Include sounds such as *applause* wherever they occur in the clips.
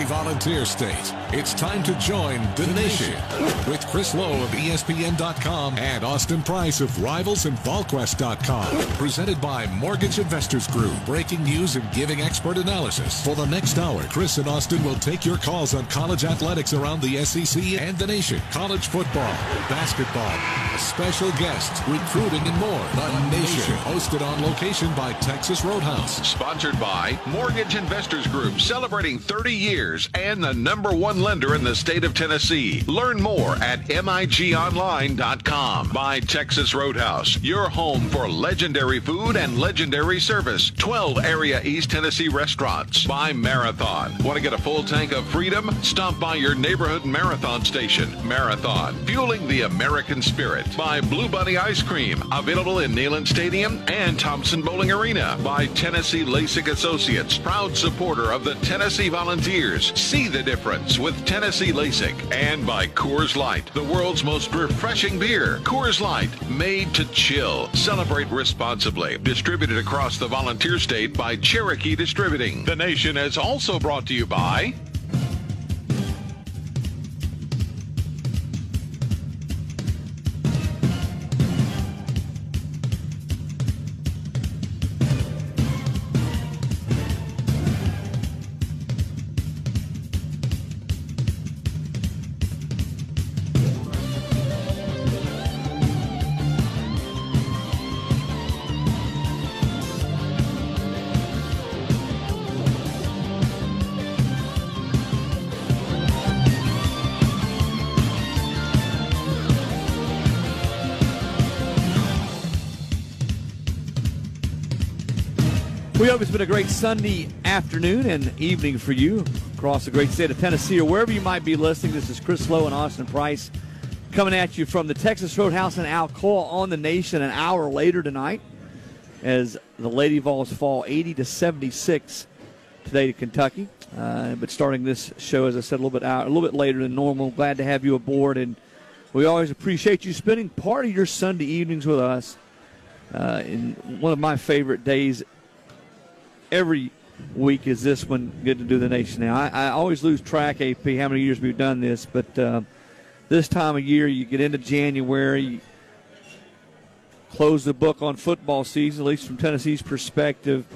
a volunteer state. It's time to join the nation with Chris Low of ESPN.com and Austin Price of Rivals and VolQuest.com. Presented by Mortgage Investors Group. Breaking news and giving expert analysis. For the next hour, Chris and Austin will take your calls on college athletics around the SEC and the nation, college football, basketball, special guests, recruiting, and more. The Nation, hosted on location by Texas Roadhouse. Sponsored by Mortgage Investors Group, celebrating 30 years and the number one lender in the state of Tennessee. Learn more at MIGOnline.com. By Texas Roadhouse, your home for legendary food and legendary service. 12 area East Tennessee restaurants. By Marathon. Want to get a full tank of freedom? Stop by your neighborhood Marathon station. Marathon, fueling the American spirit. By Blue Bunny Ice Cream, available in Neyland Stadium and Thompson Bowling Arena. By Tennessee LASIK Associates, proud supporter of the Tennessee Volunteers. See the difference with Tennessee LASIK. And by Coors Light, the world's most refreshing beer. Coors Light, made to chill. Celebrate responsibly. Distributed across the volunteer state by Cherokee Distributing. The Nation is also brought to you by We hope it's been a great Sunday afternoon and evening for you across the great state of Tennessee or wherever you might be listening. This is Chris Low and Austin Price coming at you from the Texas Roadhouse in Alcoa on the nation an hour later tonight as the Lady Vols fall 80 to 76 today to Kentucky. Uh, but starting this show, as I said, a little bit out, a little bit later than normal. Glad to have you aboard, and we always appreciate you spending part of your Sunday evenings with us. Uh, in one of my favorite days every week is this one good to do the nation now. I, I always lose track, AP, how many years we've done this, but uh, this time of year, you get into January, close the book on football season, at least from Tennessee's perspective.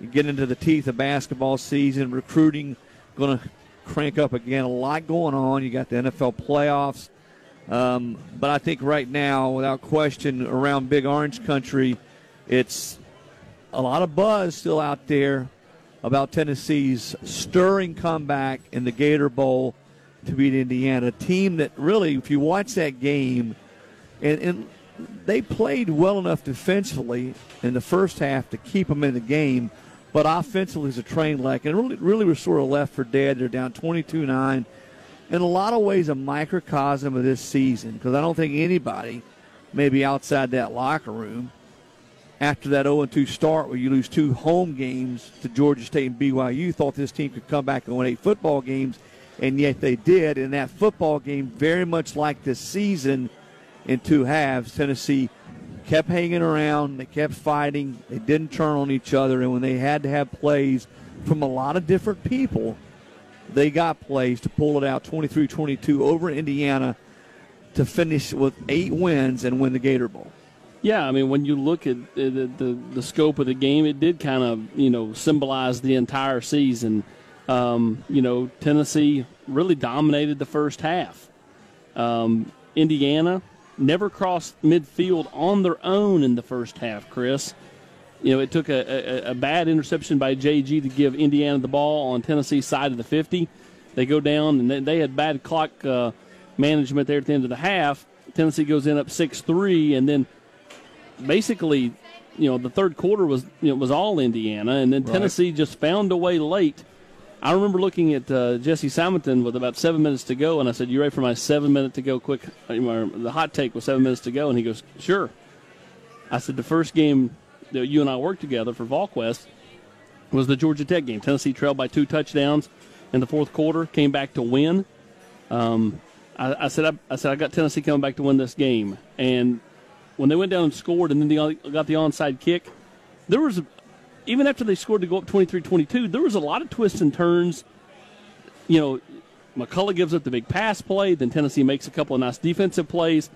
You get into the teeth of basketball season, recruiting going to crank up again. A lot going on. You got the NFL playoffs. Um, but I think right now, without question, around Big Orange Country, it's a lot of buzz still out there about Tennessee's stirring comeback in the Gator Bowl to beat Indiana. A team that really, if you watch that game, and, and they played well enough defensively in the first half to keep them in the game, but offensively is a train wreck. And really, really was sort of left for dead. They're down 22 9. In a lot of ways, a microcosm of this season because I don't think anybody, maybe outside that locker room, after that 0 2 start where you lose two home games to Georgia State and BYU, thought this team could come back and win eight football games, and yet they did. And that football game, very much like this season in two halves, Tennessee kept hanging around, they kept fighting, they didn't turn on each other, and when they had to have plays from a lot of different people, they got plays to pull it out 23 22 over Indiana to finish with eight wins and win the Gator Bowl. Yeah, I mean, when you look at the, the, the scope of the game, it did kind of, you know, symbolize the entire season. Um, you know, Tennessee really dominated the first half. Um, Indiana never crossed midfield on their own in the first half, Chris. You know, it took a, a, a bad interception by JG to give Indiana the ball on Tennessee's side of the 50. They go down, and they, had bad clock uh, management there at the end of the half. Tennessee goes in up 6 3, and then basically, you know, the third quarter was you know, was all Indiana, and then Right. Tennessee just found a way late. I remember looking at uh, Jesse Simonton with about seven minutes to go, and I said, "You ready for my seven minute to go quick?" uh, The hot take was seven minutes to go, and he goes, "Sure." I said, "The first game that you and I worked together for VolQuest was the Georgia Tech game. Tennessee trailed by two touchdowns in the fourth quarter, came back to win. Um, I, I said, I, I said, I got Tennessee coming back to win this game, and when they went down and scored, and then they got the onside kick, there was, even after they scored to go up 23-22, there was a lot of twists and turns you know, McCollough gives up the big pass play. Then Tennessee makes a couple of nice defensive plays,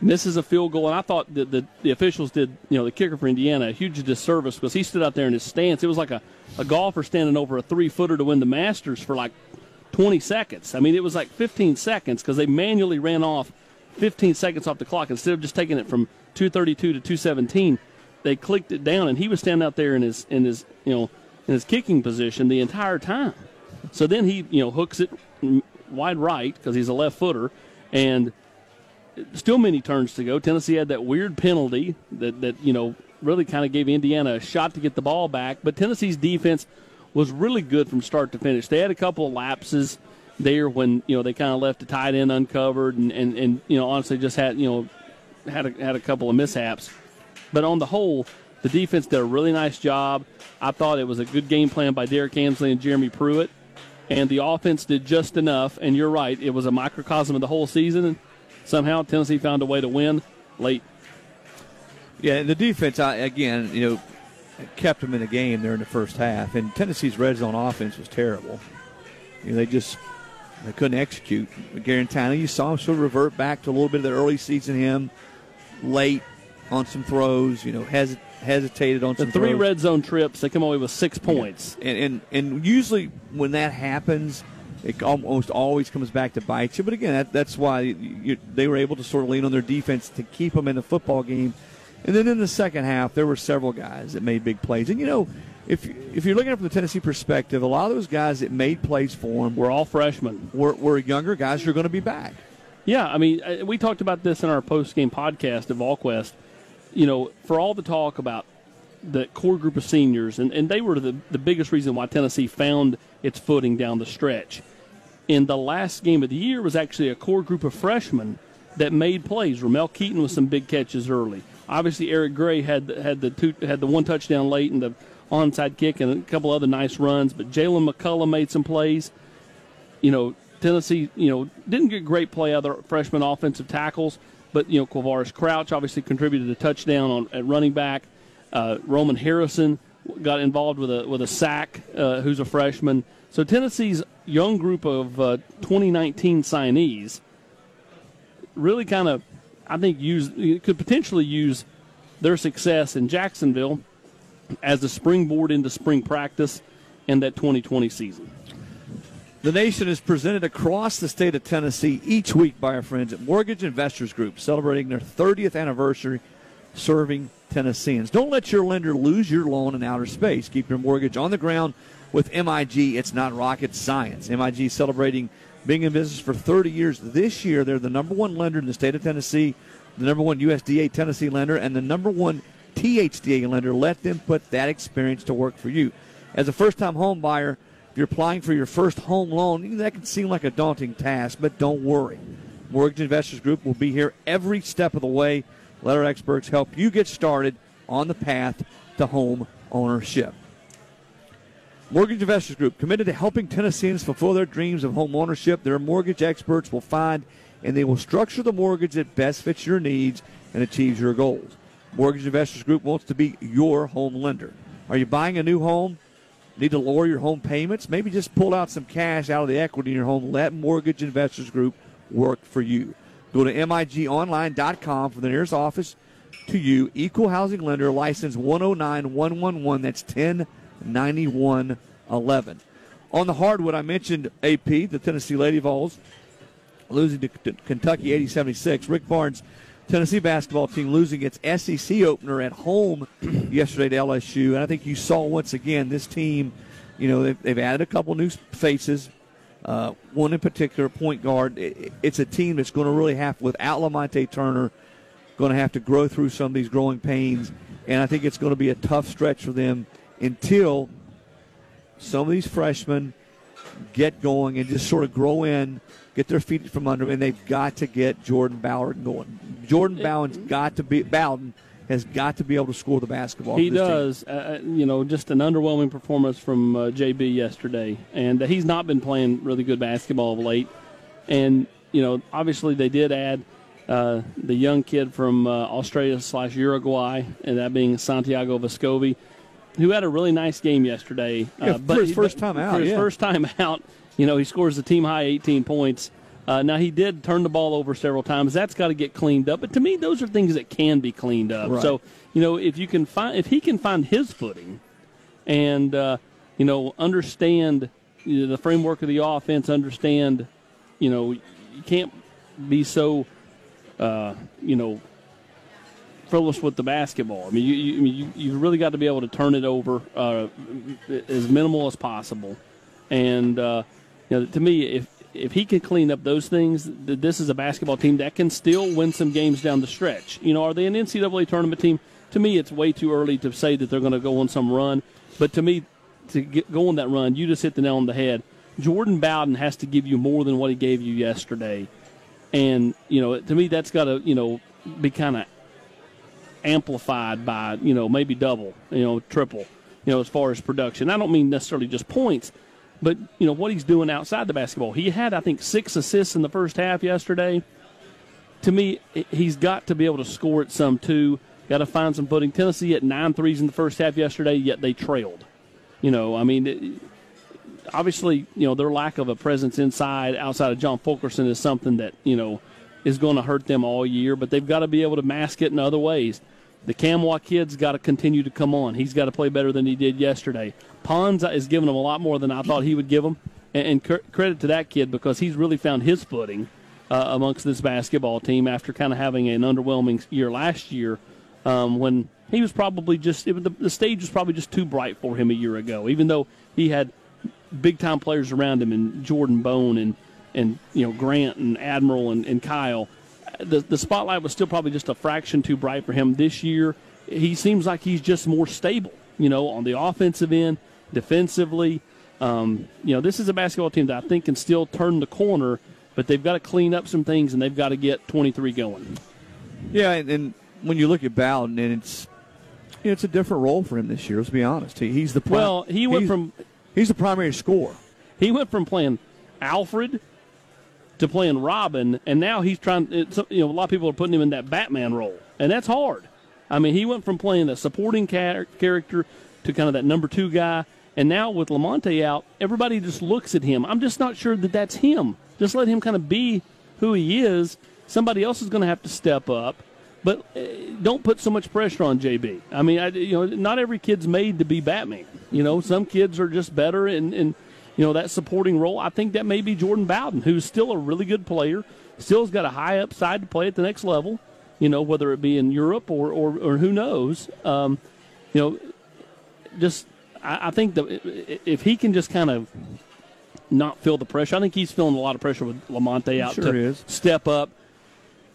misses a field goal, and I thought that the, the officials did, you know, the kicker for Indiana a huge disservice because he stood out there in his stance. It was like a, a golfer standing over a three footer to win the Masters for like 20 seconds. I mean, it was like 15 seconds because they manually ran off 15 seconds off the clock instead of just taking it from 232 to 217. They clicked it down, and he was standing out there in his in his you know in his kicking position the entire time. So then he you know hooks it wide right because he's a left footer, and still many turns to go. Tennessee had that weird penalty that that you know really kind of gave Indiana a shot to get the ball back, but Tennessee's defense was really good from start to finish. They had a couple of lapses there when you know they kind of left the tight end uncovered and, and, and you know honestly just had you know had a, had a couple of mishaps, but on the whole. The defense did a really nice job. I thought it was a good game plan by Derrick Ansley and Jeremy Pruitt and the offense did just enough. And you're right, it was a microcosm of the whole season. And somehow Tennessee found a way to win late. Yeah, the defense, I, again, you know, kept them in the game there in the first half. And Tennessee's red zone offense was terrible. You know, they just they couldn't execute. Guarantano, you saw him sort of revert back to a little bit of the early season him late on some throws. You know, hesitate hesitated on some the three throws. red zone trips. They come away with six points, and, and and usually when that happens, it almost always comes back to bite you. But again, that, that's why you, they were able to sort of lean on their defense to keep them in the football game. And then in the second half, there were several guys that made big plays. And you know, if if you're looking at it from the Tennessee perspective, a lot of those guys that made plays for them were all freshmen. Were, were younger guys who are going to be back. Yeah, I mean, uh, we talked about this in our post game podcast of VolQuest. You know, for all the talk about the core group of seniors, and, and they were the, the biggest reason why Tennessee found its footing down the stretch. In the last game of the year was actually a core group of freshmen that made plays. Ramel Keyton with some big catches early. Obviously, Eric Gray had had the two had the one touchdown late and the onside kick and a couple other nice runs. But Jaylen McCollough made some plays. You know, Tennessee, you know, didn't get great play out of freshman offensive tackles, but you know, Quavaris Crouch obviously contributed a touchdown on at running back. Uh, Roman Harrison got involved with a with a sack, uh, who's a freshman. So Tennessee's young group of uh, 2019 signees really kind of, I think, use could potentially use their success in Jacksonville as a springboard into spring practice and that 2020 season. The Nation is presented across the state of Tennessee each week by our friends at Mortgage Investors Group, celebrating their 30th anniversary serving Tennesseans. Don't let your lender lose your loan in outer space. Keep your mortgage on the ground with MIG. It's not rocket science. MIG celebrating being in business for 30 years this year. They're the number one lender in the state of Tennessee, the number one USDA Tennessee lender, and the number one THDA lender. Let them put that experience to work for you. As a first time home buyer, if you're applying for your first home loan, that can seem like a daunting task, but don't worry. Mortgage Investors Group will be here every step of the way let our experts help you get started on the path to home ownership. Mortgage Investors Group, committed to helping Tennesseans fulfill their dreams of home ownership. Their mortgage experts will find and they will structure the mortgage that best fits your needs and achieves your goals. Mortgage Investors Group wants to be your home lender. Are you buying a new home? Need to lower your home payments? Maybe just pull out some cash out of the equity in your home. Let Mortgage Investors Group work for you. Go to migonline.com for the nearest office to you. Equal housing lender, license 109111. That's 109111. On the hardwood, I mentioned AP, the Tennessee Lady Vols, losing to Kentucky 80 76. Rick Barnes' Tennessee basketball team losing its SEC opener at home *clears throat* yesterday to LSU. And I think you saw once again this team, you know, they've, they've added a couple new faces. Uh, one in particular, point guard. it's a team that's going to really have, without Lamonte Turner, going to have to grow through some of these growing pains. And I think it's going to be a tough stretch for them until some of these freshmen get going and just sort of grow in, get their feet from under them, and they've got to get Jordan Bowden going. Jordan Bowden's got to be Bowden has got to be able to score the basketball. He does. Uh, uh, you know, just an underwhelming performance from uh, JB yesterday, and uh, he's not been playing really good basketball of late. And you know, obviously they did add uh, the young kid from uh, Australia slash Uruguay, and that being Santiago Vescovi, who had a really nice game yesterday. Yeah, but for his first time out, for his yeah. first time *laughs* out, You know, he scores the team high 18 points. Uh, now he did turn the ball over several times. That's got to get cleaned up. But to me, those are things that can be cleaned up. Right. So you know, if you can find, if he can find his footing, and uh, you know, understand you know, the framework of the offense, understand, you know, you can't be so, uh, you know, frivolous with the basketball. I mean, you, you, you, really got to be able to turn it over uh, as minimal as possible. And uh, you know, to me, if if he can clean up those things, this is a basketball team that can still win some games down the stretch. You know, are they an NCAA tournament team? To me, it's way too early to say that they're going to go on some run. But to me, to get, go on that run, you just hit the nail on the head. Jordan Bowden has to give you more than what he gave you yesterday. And, you know, to me, that's got to, you know, be kind of amplified by, you know, maybe double, you know, triple, you know, as far as production. I don't mean necessarily just points, but, you know, what he's doing outside the basketball. He had, I think, six assists in the first half yesterday. To me, he's got to be able to score it some, too. Got to find some footing. Tennessee at nine threes in the first half yesterday, yet they trailed. You know, I mean, obviously, you know, their lack of a presence inside, outside of John Fulkerson is something that, you know, is going to hurt them all year, but they've got to be able to mask it in other ways. The Nkamhoua kid's got to continue to come on. He's got to play better than he did yesterday. Pons is giving him a lot more than I thought he would give him, and, credit to that kid because he's really found his footing uh, amongst this basketball team after kind of having an underwhelming year last year um, when he was probably just it, the, the stage was probably just too bright for him a year ago. Even though he had big time players around him and Jordan Bone and and you know Grant and Admiral and, and Kyle, the the spotlight was still probably just a fraction too bright for him this year. He seems like he's just more stable, you know, on the offensive end, defensively. Um, you know, this is a basketball team that I think can still turn the corner, but they've got to clean up some things and they've got to get 23 going. Yeah, and, and when you look at Bowden, and it's you know, it's a different role for him this year. Let's be honest. He, he's the prim- well. He went from he's the primary scorer. He went from playing Alfred to playing Robin, and now he's trying. You know, a lot of people are putting him in that Batman role, and that's hard. I mean, he went from playing a supporting char- character to kind of that number two guy, and now with Lamonte out, everybody just looks at him. I'm just not sure that that's him. Just let him kind of be who he is. Somebody else is going to have to step up. But uh, don't put so much pressure on JB. I mean, I, you know, not every kid's made to be Batman. You know, some kids are just better in, in you know, that supporting role. I think that may be Jordan Bowden, who's still a really good player, still's got a high upside to play at the next level. You know, whether it be in Europe or or, or who knows. Um, you know, just I, I think that if he can just kind of not feel the pressure, I think he's feeling a lot of pressure with Lamonte out sure to is. step up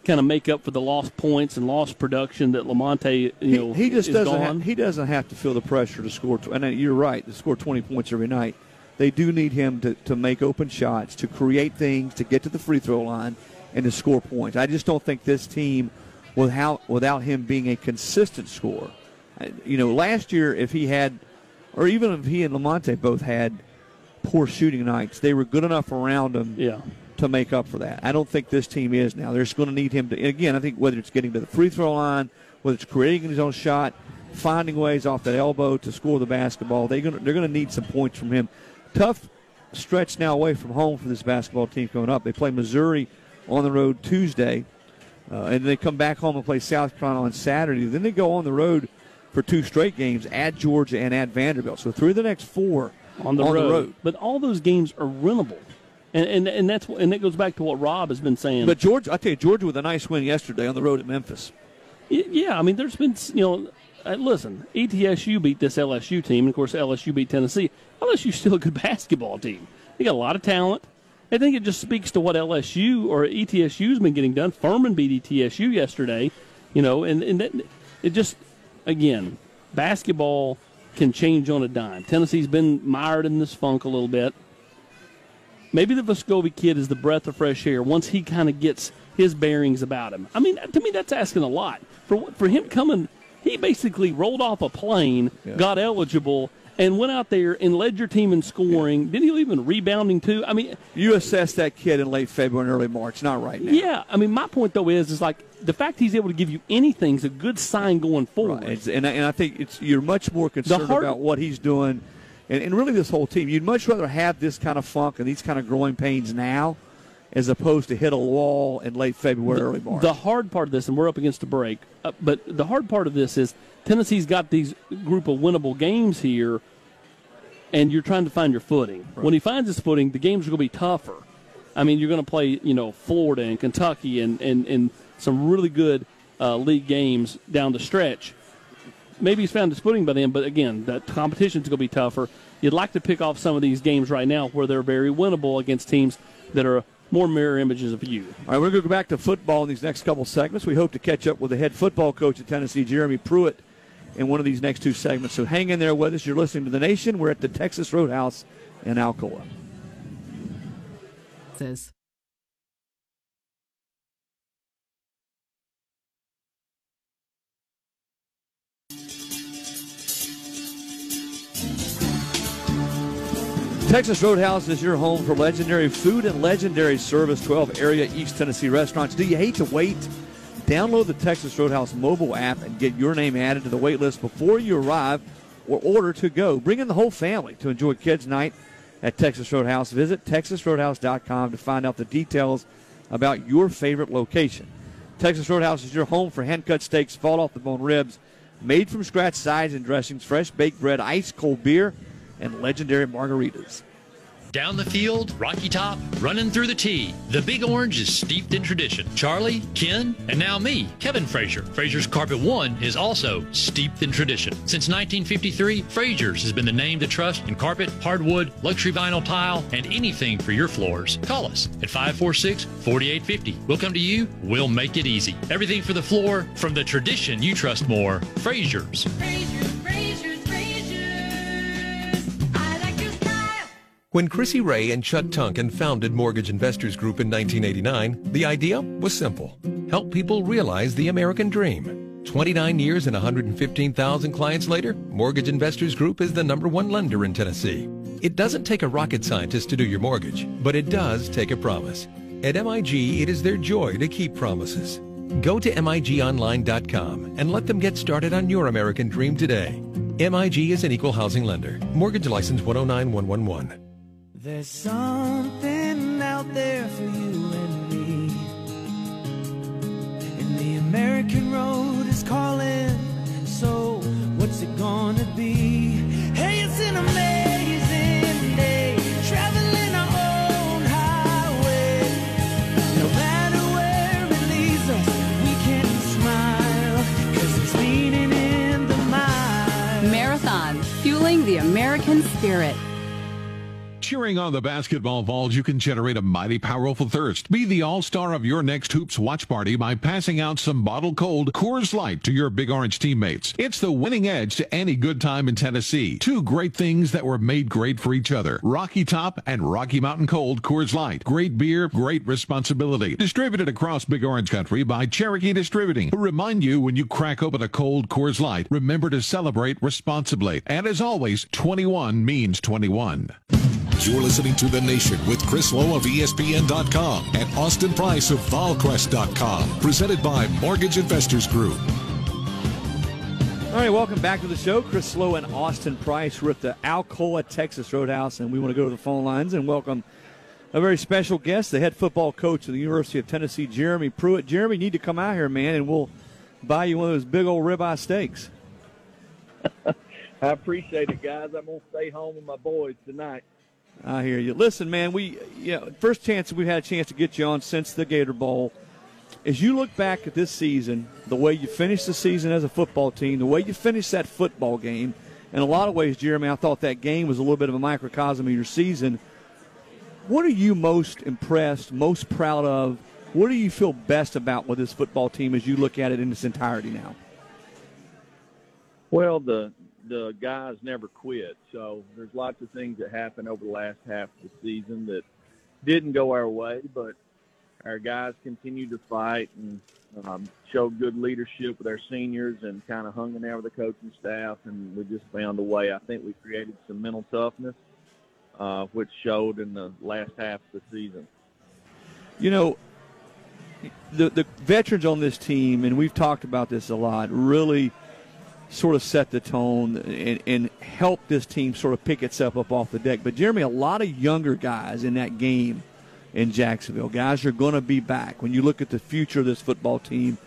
kind of make up for the lost points and lost production that Lamonte, you know, he, he just doesn't. Ha- he doesn't have to feel the pressure to score. Tw- and you're right, to score 20 points every night. They do need him to, to make open shots, to create things, to get to the free throw line, and to score points. I just don't think this team, without without him being a consistent scorer, uh, you know, last year if he had, or even if he and Lamonte both had poor shooting nights, they were good enough around him. Yeah to make up for that. I don't think this team is now. They're just going to need him to. Again, I think whether it's getting to the free throw line, whether it's creating his own shot, finding ways off that elbow to score the basketball, they're going to, they're going to need some points from him. Tough stretch now away from home for this basketball team coming up. They play Missouri on the road Tuesday, uh, and they come back home and play South Carolina on Saturday. Then they go on the road for two straight games at Georgia and at Vanderbilt. So through the next four on the, on road. the road. But all those games are winnable. And, and and that's and that goes back to what Rob has been saying. But Georgia, I tell you, Georgia with a nice win yesterday on the road at Memphis. Yeah, I mean, there's been you know, uh, listen, ETSU beat this LSU team, and of course LSU beat Tennessee. LSU's still a good *laughs* basketball team. They got a lot of talent. I think it just speaks to what LSU or ETSU's been getting done. Furman beat ETSU yesterday, you know, and and that, it just again, basketball can change on a dime. Tennessee's been mired in this funk a little bit maybe the Vescovi kid is the breath of fresh air once he kind of gets his bearings about him. I mean, to me, that's asking a lot. For, for him coming, he basically rolled off a plane, yeah. got eligible, and went out there and led your team in scoring. Yeah. Didn't he even rebounding too? I mean, you assess that kid in late February and early March, not right now. Yeah, I mean, my point though is, is like the fact he's able to give you anything is a good sign going forward. Right. And, and I think it's you're much more concerned hard, about what he's doing and, and really this whole team. You'd much rather have this kind of funk and these kind of growing pains now as opposed to hit a wall in late February, the, early March. The hard part of this, and we're up against a break, uh, but the hard part of this is Tennessee's got these group of winnable games here, and you're trying to find your footing. Right. When he finds his footing, the games are going to be tougher. I mean, you're going to play, you know, Florida and Kentucky and, and, and some really good uh, league games down the stretch. Maybe he's found his footing by then, but again, the competition's going to be tougher. You'd like to pick off some of these games right now where they're very winnable against teams that are more mirror images of you. All right, we're going to go back to football in these next couple segments. We hope to catch up with the head football coach at Tennessee, Jeremy Pruitt, in one of these next two segments. So hang in there with us. You're listening to The Nation. We're at the Texas Roadhouse in Alcoa. Says. Texas Roadhouse is your home for legendary food and legendary service. 12 area East Tennessee restaurants. Do you hate to wait? Download the Texas Roadhouse mobile app and get your name added to the wait list before you arrive or order to go. Bring in the whole family to enjoy kids' night at Texas Roadhouse. Visit texasroadhouse.com to find out the details about your favorite location. Texas Roadhouse is your home for hand cut steaks, fall off the bone ribs, made from scratch sides and dressings, fresh baked bread, ice cold beer and legendary margaritas. Down the field, Rocky Top, running through the tee. The Big Orange is steeped in tradition. Charlie, Ken, and now me, Kevin Frazier. Frazier's Carpet One is also steeped in tradition. Since 1953, Frazier's has been the name to trust in carpet, hardwood, luxury vinyl tile, and anything for your floors. Call us at 546 4850. We'll come to you, we'll make it easy. Everything for the floor, from the tradition you trust more. Frazier's. Frazier's. When Chrissy Ray and Chut Tunkin founded Mortgage Investors Group in 1989, the idea was simple. Help people realize the American dream. 29 years and 115,000 clients later, Mortgage Investors Group is the number one lender in Tennessee. It doesn't take a rocket scientist to do your mortgage, but it does take a promise. At MIG, it is their joy to keep promises. Go to MIGOnline.com and let them get started on your American dream today. MIG is an equal housing lender. Mortgage license 109111. There's something out there for you and me. And the American road is calling. So what's it gonna be? Hey, it's an amazing day. Traveling our own highway. No matter where it leads us, we can smile. Cause there's meaning in the mind. Marathon, fueling the American spirit cheering on the basketball balls, you can generate a mighty powerful thirst. Be the all-star of your next Hoops watch party by passing out some bottle cold Coors Light to your Big Orange teammates. It's the winning edge to any good time in Tennessee. Two great things that were made great for each other. Rocky Top and Rocky Mountain Cold Coors Light. Great beer, great responsibility. Distributed across Big Orange Country by Cherokee Distributing. Who remind you when you crack open a cold Coors Light, remember to celebrate responsibly. And as always, 21 means 21. You're listening to The Nation with Chris Low of ESPN.com and Austin Price of VolQuest.com. Presented by Mortgage Investors Group. All right, welcome back to the show. Chris Low and Austin Price. We're at the Alcoa, Texas Roadhouse, and we want to go to the phone lines and welcome a very special guest, the head football coach of the University of Tennessee, Jeremy Pruitt. Jeremy, you need to come out here, man, and we'll buy you one of those big old ribeye steaks. *laughs* I appreciate it, guys. I'm going to stay home with my boys tonight. I hear you. Listen, man, we yeah, first chance we've had a chance to get you on since the Gator Bowl. As you look back at this season, the way you finished the season as a football team, the way you finished that football game, in a lot of ways, Jeremy, I thought that game was a little bit of a microcosm of your season. What are you most impressed, most proud of? What do you feel best about with this football team as you look at it in its entirety now? Well, the the guys never quit. So there's lots of things that happened over the last half of the season that didn't go our way, but our guys continued to fight and um, showed good leadership with our seniors and kind of hung in there with the coaching staff, and we just found a way. I think we created some mental toughness, uh, which showed in the last half of the season. You know, the the veterans on this team, and we've talked about this a lot, really – sort of set the tone and, and help this team sort of pick itself up off the deck. But Jeremy, a lot of younger guys in that game in Jacksonville, guys are going to be back. When you look at the future of this football team,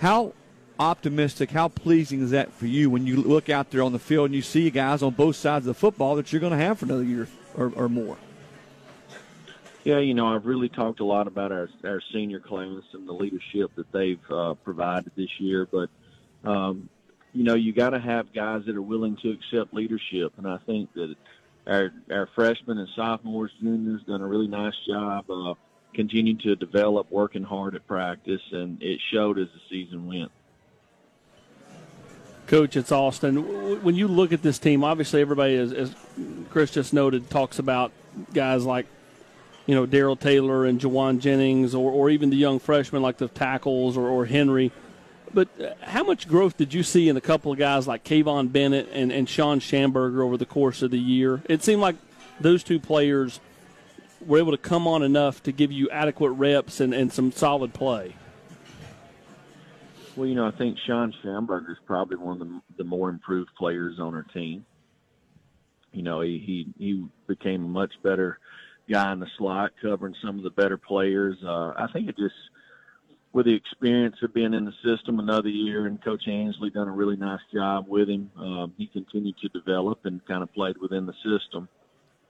how optimistic, how pleasing is that for you when you look out there on the field and you see guys on both sides of the football that you're going to have for another year or, or more? Yeah, you know, I've really talked a lot about our our senior class and the leadership that they've uh, provided this year, but um, you know, you got to have guys that are willing to accept leadership, and I think that our our freshmen and sophomores, juniors, done a really nice job uh, of continuing to develop, working hard at practice, and it showed as the season went. Coach, it's Austin. When you look at this team, obviously everybody, as, as Chris just noted, talks about guys like, you know, Darrell Taylor and Jauan Jennings, or, or even the young freshmen like the tackles or, or Henry. But uh, how much growth did you see in a couple of guys like Kivon Bennett and, and Shawn Shamburger over the course of the year? It seemed like those two players were able to come on enough to give you adequate reps and, and some solid play. Well, you know, I think Shawn Shamburger is probably one of the, the more improved players on our team. You know, he, he he became a much better guy in the slot, covering some of the better players. Uh, I think it just with the experience of being in the system another year, and Coach Ansley done a really nice job with him. Um, he continued to develop and kind of played within the system.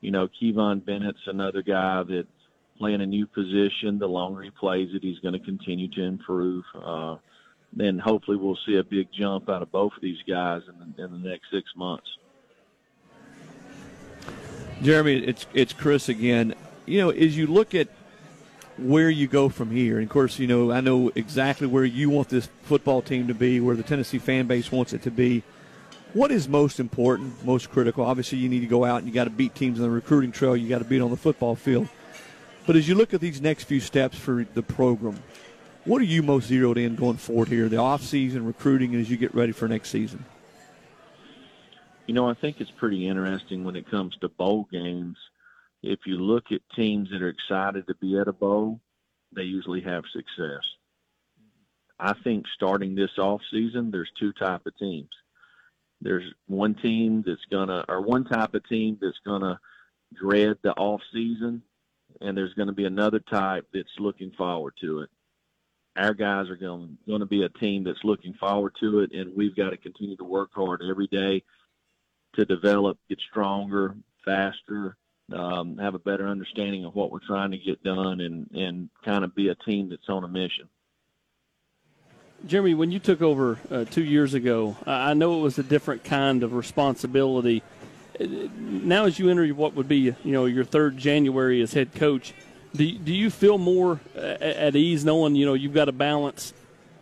You know, Kivon Bennett's another guy that playing a new position. The longer he plays it, he's going to continue to improve. Uh, then hopefully we'll see a big jump out of both of these guys in the, in the next six months. Jeremy, it's it's Chris again. You know, as you look at where you go from here, and of course, you know, I know exactly where you want this football team to be, where the Tennessee fan base wants it to be. What is most important, most critical? Obviously, you need to go out and you got to beat teams on the recruiting trail. You got to beat on the football field. But as you look at these next few steps for the program, what are you most zeroed in going forward here, the off season recruiting, as you get ready for next season? You know, I think it's pretty interesting when it comes to bowl games. If you look at teams that are excited to be at a bowl, they usually have success. I think starting this off season, there's two type of teams. There's one team that's gonna, or one type of team that's gonna dread the off season, and there's going to be another type that's looking forward to it our guys are going going to be a team that's looking forward to it, and we've got to continue to work hard every day to develop, get stronger, faster, um, have a better understanding of what we're trying to get done, and and kind of be a team that's on a mission. Jeremy, when you took over uh, two years ago, I know it was a different kind of responsibility. Uh, now, as you enter what would be, you know, your third January as head coach, do, do you feel more at ease knowing you know you've got to balance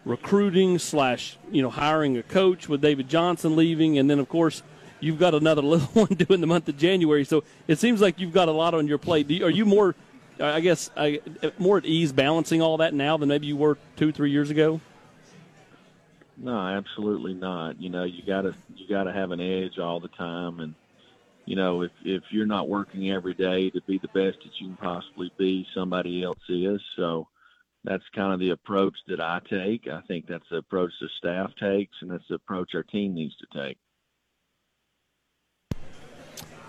recruiting slash you know hiring a coach with David Johnson leaving, and then of course you've got another *laughs* little one due in the month of January. So it seems like you've got a lot on your plate. You, are you more, I guess, more at ease balancing all that now than maybe you were two, three years ago? No, absolutely not. You know, you gotta you gotta have an edge all the time, and you know, if if you're not working every day to be the best that you can possibly be, somebody else is. So that's kind of the approach that I take. I think that's the approach the staff takes, and that's the approach our team needs to take.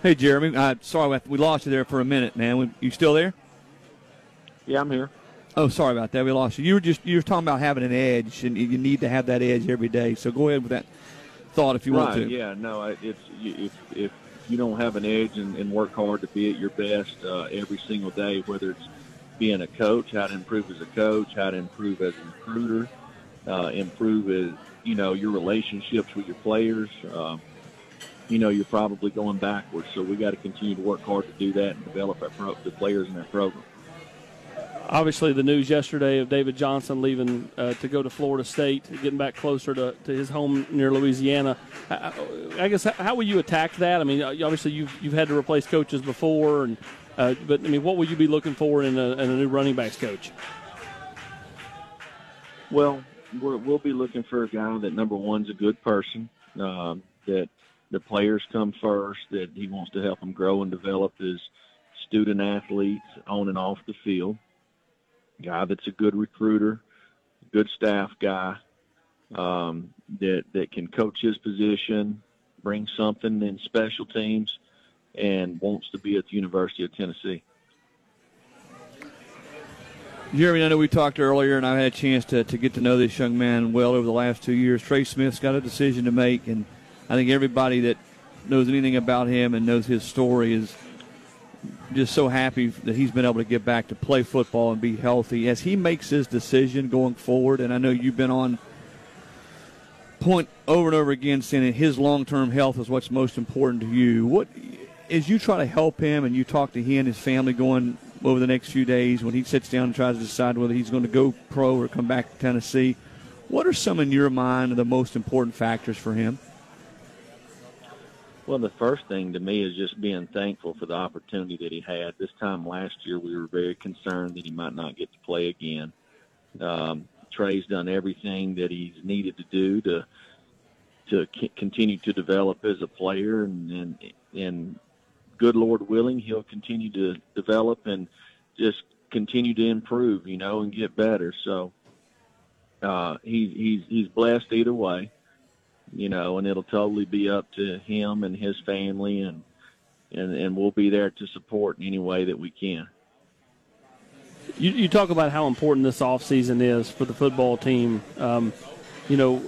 Hey, Jeremy. Uh, sorry, we lost you there for a minute, man. You still there? Yeah, I'm here. Oh, sorry about that. We lost you. You were just you were talking about having an edge, and you need to have that edge every day. So go ahead with that thought if you right, want to. Yeah, no, it's if if you don't have an edge and, and work hard to be at your best uh, every single day, whether it's being a coach, how to improve as a coach, how to improve as a recruiter, uh, improve as you know your relationships with your players. Uh, you know you're probably going backwards, so we got to continue to work hard to do that and develop our pro- the players in our program obviously the news yesterday of David Johnson leaving uh, to go to Florida State, getting back closer to, to his home near Louisiana. I, I guess how will you attack that? I mean, obviously you've you've had to replace coaches before, and uh, but I mean, what will you be looking for in a, in a new running backs coach? Well, we will be looking for a guy that number one's a good person, um, that the players come first, that he wants to help them grow and develop as student athletes on and off the field guy that's a good recruiter, good staff guy, um, that that can coach his position, bring something in special teams, and wants to be at the University of Tennessee. Jeremy, I know we talked earlier, and I had a chance to, to get to know this young man well over the last two years. Trey Smith's got a decision to make, and I think everybody that knows anything about him and knows his story is just so happy that he's been able to get back to play football and be healthy as he makes his decision going forward. And I know you've been on point over and over again saying that his long-term health is what's most important to you. What as you try to help him and you talk to he and his family going over the next few days when he sits down and tries to decide whether he's going to go pro or come back to Tennessee, what are some in your mind the most important factors for him? Well, the first thing to me is just being thankful for the opportunity that he had. This time last year, we were very concerned that he might not get to play again. Um, Trey's done everything that he's needed to do to to c- continue to develop as a player, and, and and good Lord willing, he'll continue to develop and just continue to improve, you know, and get better. So uh, he's he's he's blessed either way you know, and it'll totally be up to him and his family, and and and we'll be there to support in any way that we can. You, you talk about how important this off season is for the football team. Um, you know,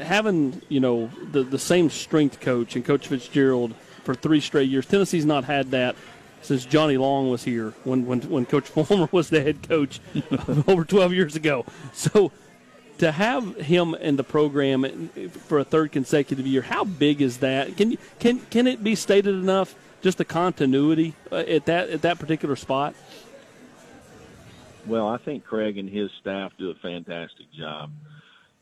having you know the the same strength coach and Coach Fitzgerald for three straight years. Tennessee's not had that since Johnny Long was here when when when Coach *laughs* Fulmer was the head coach *laughs* over 12 years ago. So to have him in the program for a third consecutive year, how big is that? Can can can it be stated enough? Just the continuity uh, at that at that particular spot. Well, I think Craig and his staff do a fantastic job.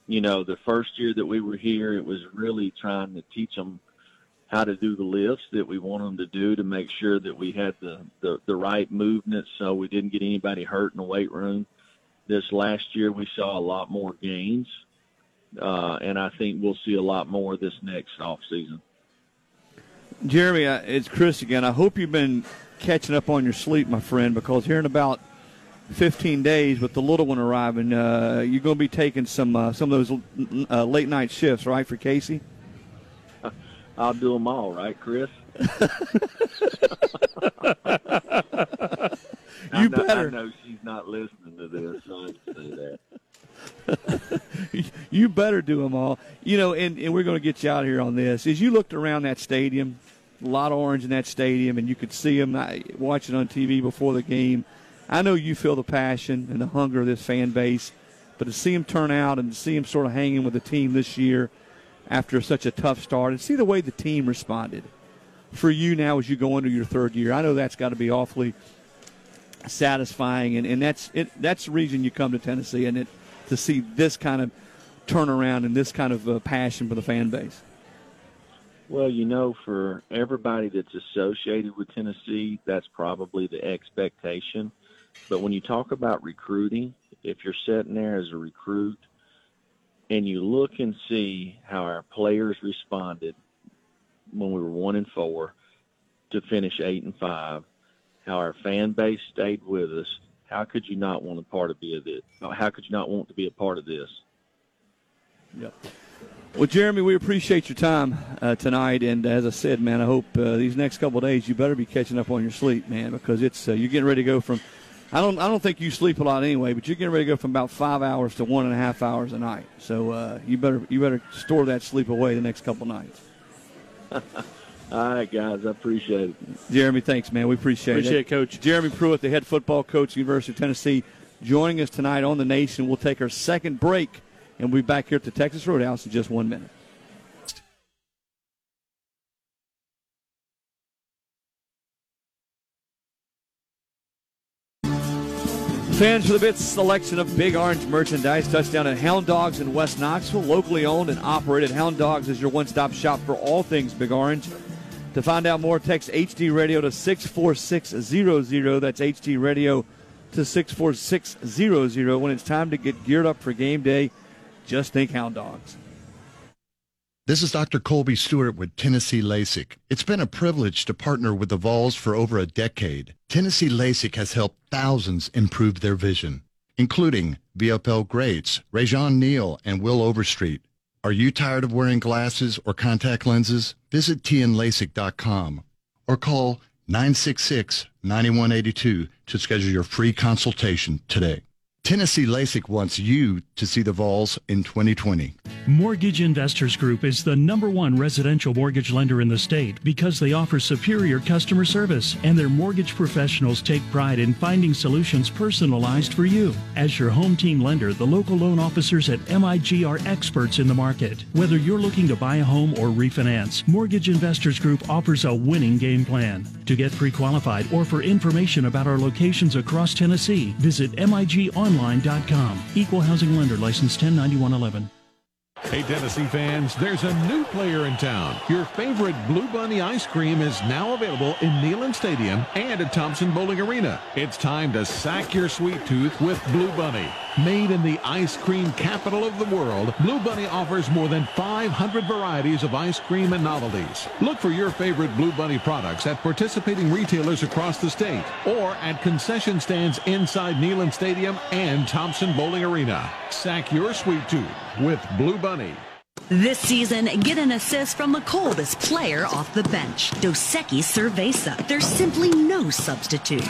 You know, the first year that we were here, it was really trying to teach them how to do the lifts that we want them to do to make sure that we had the, the, the right movements so we didn't get anybody hurt in the weight room this last year we saw a lot more gains, uh, and I think we'll see a lot more this next off season. Jeremy, uh, it's Chris again. I hope you've been catching up on your sleep, my friend, because here in about 15 days, with the little one arriving, uh, you're going to be taking some uh, some of those uh, late night shifts, right, for Casey? *laughs* I'll do them all, right, Chris? *laughs* *laughs* you know, better. I know she's not listening to this, so I say that. *laughs* you better do them all. You know, and, and we're going to get you out here on this. As you looked around that stadium, a lot of orange in that stadium, and you could see them watching on TV before the game. I know you feel the passion and the hunger of this fan base, but to see them turn out and to see them sort of hanging with the team this year after such a tough start, and see the way the team responded for you now as you go into your third year, I know that's got to be awfully satisfying, and, and that's it. That's the reason you come to Tennessee, and it to see this kind of turnaround and this kind of uh, passion for the fan base. Well, you know, for everybody that's associated with Tennessee, that's probably the expectation. But when you talk about recruiting, if you're sitting there as a recruit and you look and see how our players responded when we were one and four to finish eight and five, how our fan base stayed with us. How could you not want a part of be of this? How could you not want to be a part of this? Yep. Well, Jeremy, we appreciate your time uh, tonight, and as I said, man, I hope uh, these next couple of days you better be catching up on your sleep, man, because it's uh, you're getting ready to go from. I don't. I don't think you sleep a lot anyway, but you're getting ready to go from about five hours to one and a half hours a night. So uh, you better you better store that sleep away the next couple nights. *laughs* All right, guys, I appreciate it. Jeremy, thanks, man. We appreciate, appreciate it. Appreciate it, Coach. Jeremy Pruitt, the head football coach, University of Tennessee, joining us tonight on the Nation. We'll take our second break, and we'll be back here at the Texas Roadhouse in just one minute. Fans for the Bits selection of Big Orange merchandise. Touchdown at Hound Dogs in West Knoxville. Locally owned and operated, Hound Dogs is your one stop shop for all things Big Orange. To find out more, text HD Radio to 64600. That's HD Radio to 64600. When it's time to get geared up for game day, just think Hound Dogs. This is Dr. Colby Stewart with Tennessee LASIK. It's been a privilege to partner with the Vols for over a decade. Tennessee LASIK has helped thousands improve their vision. including VFL Greats, Rajon Neal, and Will Overstreet. Are you tired of wearing glasses or contact lenses? Visit tnlasik.com or call 966-9182 to schedule your free consultation today. Tennessee LASIK wants you to see the Vols in 2020. Mortgage Investors Group is the number one residential mortgage lender in the state because they offer superior customer service and their mortgage professionals take pride in finding solutions personalized for you. As your home team lender, the local loan officers at MIG are experts in the market. Whether you're looking to buy a home or refinance, Mortgage Investors Group offers a winning game plan. To get pre-qualified or for information about our locations across Tennessee, visit migonline.com. Equal housing lender license 109111. Hey, Tennessee fans, there's a new player in town. Your favorite Blue Bunny ice cream is now available in Neyland Stadium and at Thompson Bowling Arena. It's time to sack your sweet tooth with Blue Bunny. Made in the ice cream capital of the world, Blue Bunny offers more than 500 varieties of ice cream and novelties. Look for your favorite Blue Bunny products at participating retailers across the state or at concession stands inside Neyland Stadium and Thompson Bowling Arena. Sack your sweet tooth with Blue Bunny. This season, get an assist from the coldest player off the bench, Dos Equis Cerveza. There's simply no substitute.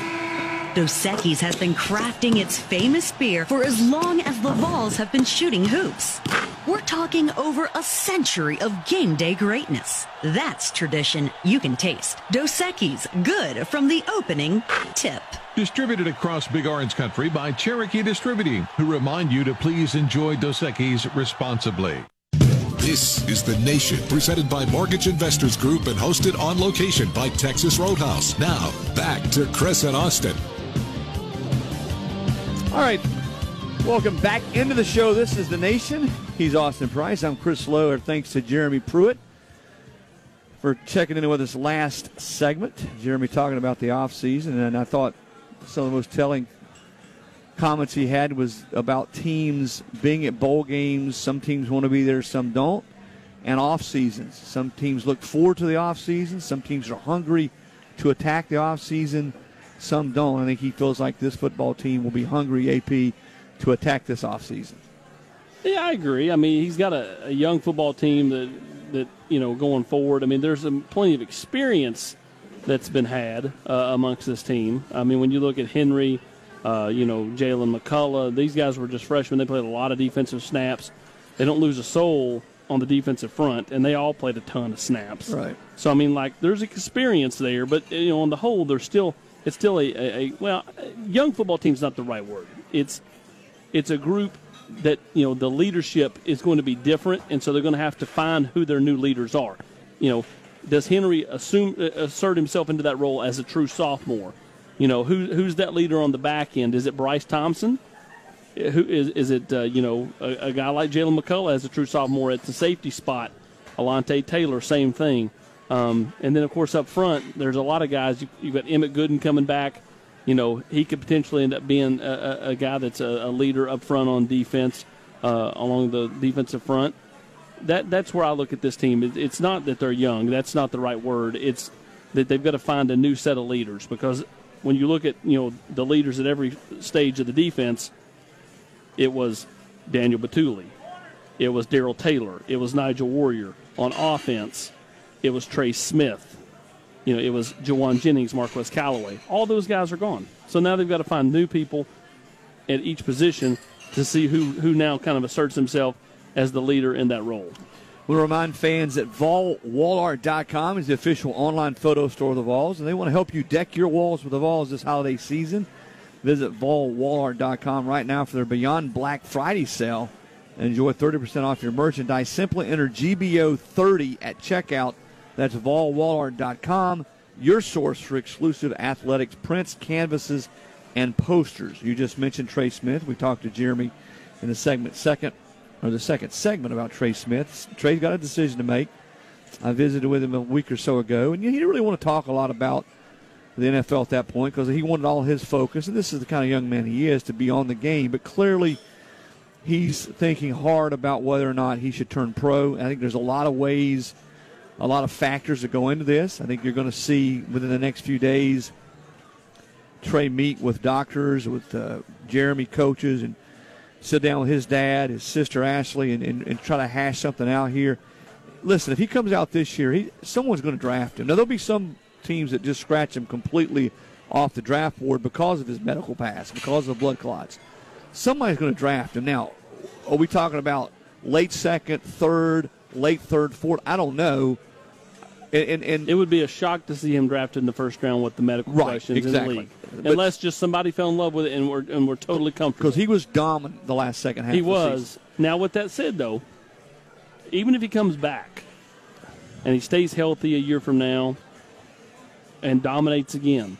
Dos Equis has been crafting its famous beer for as long as the Vols have been shooting hoops. We're talking over a century of game day greatness. That's tradition you can taste. Dos Equis, good from the opening tip. Distributed across Big Orange Country by Cherokee Distributing, who remind you to please enjoy Dos Equis responsibly. This is The Nation, presented by Mortgage Investors Group and hosted on location by Texas Roadhouse. Now, back to Chris and Austin. All right. Welcome back into the show. This is The Nation. He's Austin Price. I'm Chris Low. Thanks to Jeremy Pruitt for checking in with us last segment. Jeremy talking about the offseason, and I thought some of the most telling comments he had was about teams being at bowl games. Some teams want to be there, some don't. And off seasons. Some teams look forward to the off season. Some teams are hungry to attack the off season. Some don't. I think he feels like this football team will be hungry, AP, to attack this offseason. Yeah, I agree. I mean, he's got a, a, young football team that, that, you know, going forward. I mean, there's a, plenty of experience that's been had uh, amongst this team. I mean, when you look at Henry, uh, you know, Jaylen McCollough, these guys were just freshmen. They played a lot of defensive snaps. They don't lose a soul on the defensive front, and they all played a ton of snaps. Right. So, I mean, like, there's experience there, but, you know, on the whole, they're still – it's still a, a, a well, young football team is not the right word. It's it's a group that you know the leadership is going to be different, and so they're going to have to find who their new leaders are. You know, does Henry assume uh, assert himself into that role as a true sophomore? You know, who who's that leader on the back end? Is it Bryce Thompson? Uh, who is is it? Uh, you know, a, a guy like Jaylen McCollough as a true sophomore at the safety spot. Alontae Taylor, same thing. Um, and then, of course, up front, there's a lot of guys. You, have got Emmit Gooden coming back. You know, he could potentially end up being a, a, a guy that's a, a, leader up front on defense, uh, along the defensive front. That that's where I look at this team. It, it's not that they're young. That's not the right word. It's that they've got to find a new set of leaders because when you look at you know the leaders at every stage of the defense, it was Daniel Bituli, it was Darrell Taylor, it was Nigel Warrior on offense it was Trey Smith. You know, it was Jauan Jennings, Marquez Callaway. All those guys are gone. So now they've got to find new people at each position to see who, who now kind of asserts himself as the leader in that role. We'll remind fans that VolWallArt.com is the official online photo store of the Vols, and they want to help you deck your walls with the Vols this holiday season. Visit VolWallArt.com right now for their Beyond Black Friday sale and enjoy 30% off your merchandise. Simply enter GBO30 at checkout that's volwallart.com, your source for exclusive athletics prints, canvases, and posters. You just mentioned Trey Smith. We talked to Jeremy in the segment second or the second segment about Trey Smith. Trey's got a decision to make. I visited with him a week or so ago, and he didn't really want to talk a lot about the NFL at that point because he wanted all his focus, and this is the kind of young man he is, to be on the game. But clearly, he's thinking hard about whether or not he should turn pro. I think there's a lot of ways – a lot of factors that go into this. I think you're going to see within the next few days Trey meet with doctors, with uh, Jeremy coaches, and sit down with his dad, his sister Ashley, and, and, and try to hash something out here. Listen, if he comes out this year, he, someone's going to draft him. Now there'll be some teams that just scratch him completely off the draft board because of his medical past, because of the blood clots. Somebody's going to draft him. Now, are we talking about late second, third, late third, fourth? I don't know. And, and, and it would be a shock to see him drafted in the first round with the medical Right, questions exactly. in the league, But- unless just somebody fell in love with it and we're and we're totally comfortable. because he was dominant the last second half. He was. season. Now, with that said, though, even if he comes back and he stays healthy a year from now and dominates again,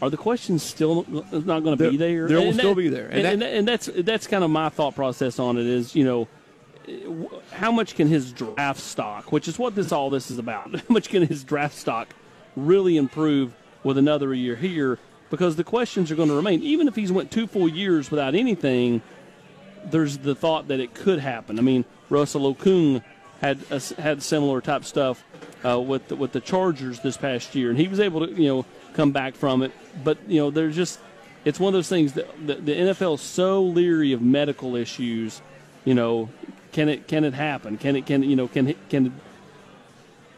are the questions still not going to be there? there will And still that- be there. And, And and, and that's that's kind of my thought process on it. Is you know. How much can his draft stock, which is what this all this is about, *laughs* how much can his draft stock really improve with another year here? Because the questions are going to remain. Even if he's went two full years without anything, there's the thought that it could happen. I mean, Russell Okung had had similar type stuff uh, with the, with the Chargers this past year, and he was able to you know come back from it. But you know, there's just it's one of those things that the, the NFL is so leery of medical issues. You know, can it can it happen? Can it can you know can can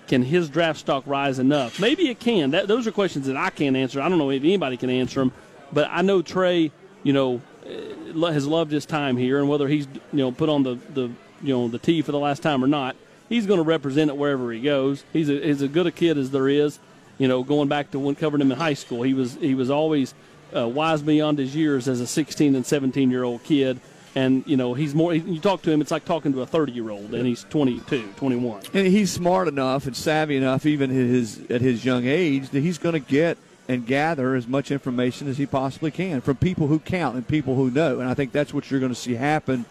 can his draft stock rise enough? Maybe it can. That, those are questions that I can't answer. I don't know if anybody can answer them, but I know Trey, you know, eh, has loved his time here, and whether he's you know put on the the you know the tee for the last time or not, he's going to represent it wherever he goes. He's a, he's as good a kid as there is. You know, going back to when covering him in high school, he was he was always uh, wise beyond his years as a 16 and 17 year old kid. And you know he's more. You talk to him, it's like talking to a 30 year old, and he's 22, 21. And he's smart enough and savvy enough, even at his at his young age, that he's going to get and gather as much information as he possibly can from people who count and people who know. And I think that's what you're going to see happen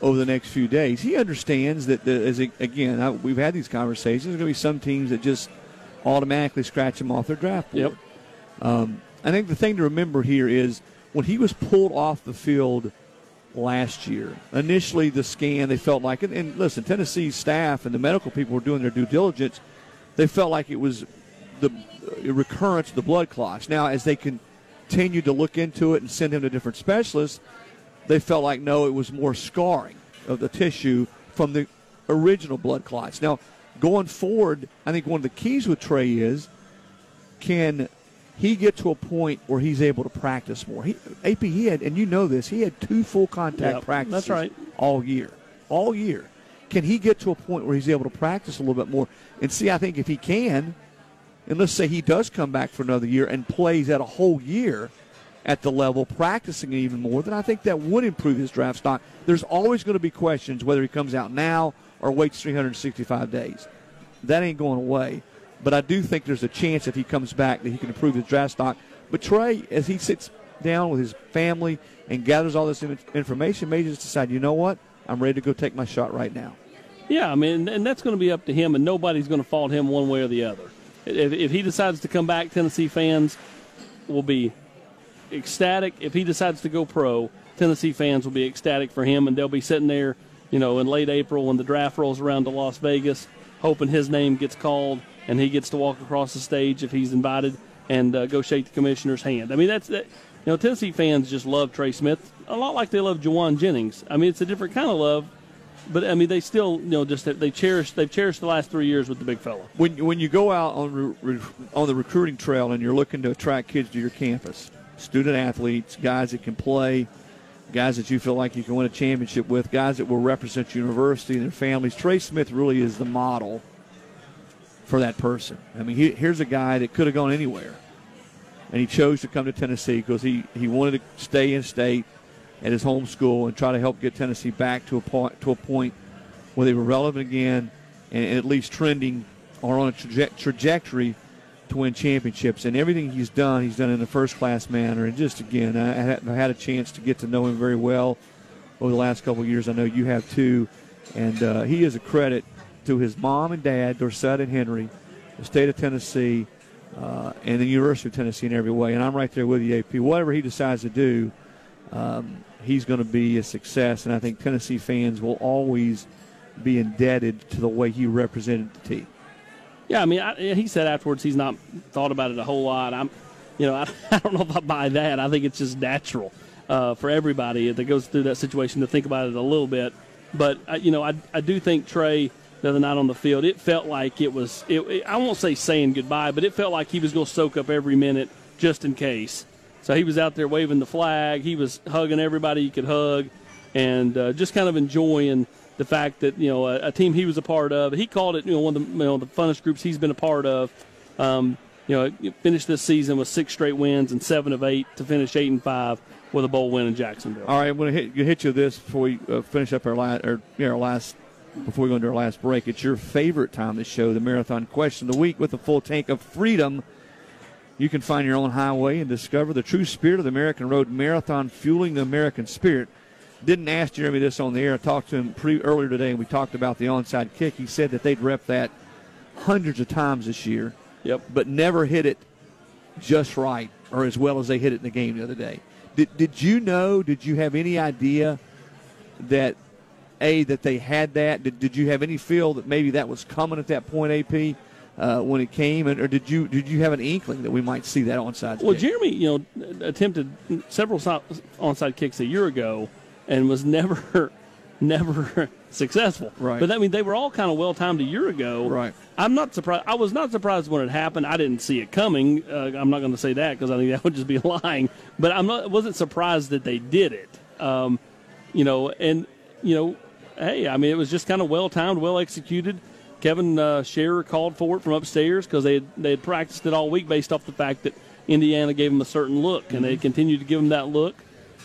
over the next few days. He understands that, the, as he, again, I, we've had these conversations. There's going to be some teams that just automatically scratch him off their draft board. Yep. Um, I think the thing to remember here is when he was pulled off the field last year. Initially, the scan they felt like, and, and listen, Tennessee's staff and the medical people were doing their due diligence. They felt like it was the uh, recurrence of the blood clots. Now, as they continued to look into it and send him to different specialists, they felt like no, it was more scarring of the tissue from the original blood clots. Now, going forward, I think one of the keys with Trey is can he get to a point where he's able to practice more? He, AP, he had, and you know this, he had two full contact Yep, practices that's right. all year. All year. Can he get to a point where he's able to practice a little bit more? And see, I think if he can, and let's say he does come back for another year and plays at a whole year at the level, practicing even more, then I think that would improve his draft stock. There's always going to be questions whether he comes out now or waits 365 days. That ain't going away. But I do think there's a chance if he comes back that he can improve his draft stock. But Trey, as he sits down with his family and gathers all this information, may just decide, you know what? I'm ready to go take my shot right now. Yeah, I mean, and that's going to be up to him, and nobody's going to fault him one way or the other. If, if he decides to come back, Tennessee fans will be ecstatic. If he decides to go pro, Tennessee fans will be ecstatic for him, and they'll be sitting there, you know, in late April when the draft rolls around to Las Vegas, hoping his name gets called and he gets to walk across the stage if he's invited and uh, go shake the commissioner's hand. I mean, that's that. You know, Tennessee fans just love Trey Smith a lot like they love Jauan Jennings. I mean, it's a different kind of love, but I mean, they still, you know, just they cherish they've cherished the last three years with the big fella. When when you go out on re, on the recruiting trail and you're looking to attract kids to your campus, student athletes, guys that can play, guys that you feel like you can win a championship with, guys that will represent your university and their families. Trey Smith really is the model for that person. I mean, he, here's a guy that could have gone anywhere, and he chose to come to Tennessee because he, he wanted to stay in state at his home school and try to help get Tennessee back to a point to a point where they were relevant again and, and at least trending or on a traje- trajectory to win championships. And everything he's done, he's done in a first class manner. And just again, I, I had- a chance to get to know him very well over the last couple of years. I know you have too. And uh, he is a credit to his mom and dad, Dorsett and Henry, the state of Tennessee, uh, and the University of Tennessee in every way. And I'm right there with you, AP. Whatever he decides to do, um, he's going to be a success. And I think Tennessee fans will always be indebted to the way he represented the team. Yeah, I mean, I, he said afterwards he's not thought about it a whole lot. I'm, you know, *laughs* I, I don't know if I buy that. I think it's just natural uh, for everybody that goes through that situation to think about it a little bit. But uh, you know, I I do think Trey the other night on the field, it felt like it was. It, it, I won't say saying goodbye, but it felt like he was going to soak up every minute just in case. So he was out there waving the flag. He was hugging everybody he could hug, and uh, just kind of enjoying the fact that you know a, a, team he was a part of. He called it you know one of the you know the funnest groups he's been a part of. Um, you know, finished this season with six straight wins and seven of eight to finish eight and five with a bowl win in Jacksonville. All right, I'm going to hit, you this before we uh, finish up our last or yeah, our last before we go into our last break. It's your favorite time to show the marathon question of the week with a full tank of freedom. You can find your own highway and discover the true spirit of the American Road Marathon, fueling the American spirit. Didn't ask Jeremy this on the air. I talked to him pre earlier today, and we talked about the onside kick. He said that they'd rep that hundreds of times this year. Yep. But never hit it just right or as well as they hit it in the game the other day. Did, did you know? Did you have any idea that a that they had that? Did, did you have any feel that maybe that was coming at that point, AP? Uh, when it came, or did you did you have an inkling that we might see that onside? Well, kick? Jeremy, you know, attempted several onside kicks a year ago, and was never *laughs* never *laughs* successful. Right. But I mean, they were all kind of well timed a year ago. Right. I'm not surprised. I was not surprised when it happened. I didn't see it coming. Uh, I'm not going to say that because I think *laughs* that would just be lying. But I'm not. wasn't surprised that they did it. Um, you know, and you know, hey, I mean, it was just kind of well timed, well executed. Kevin uh, Sherrer called for it from upstairs because they had, they had practiced it all week based off the fact that Indiana gave them a certain look, and they continued to give them that look.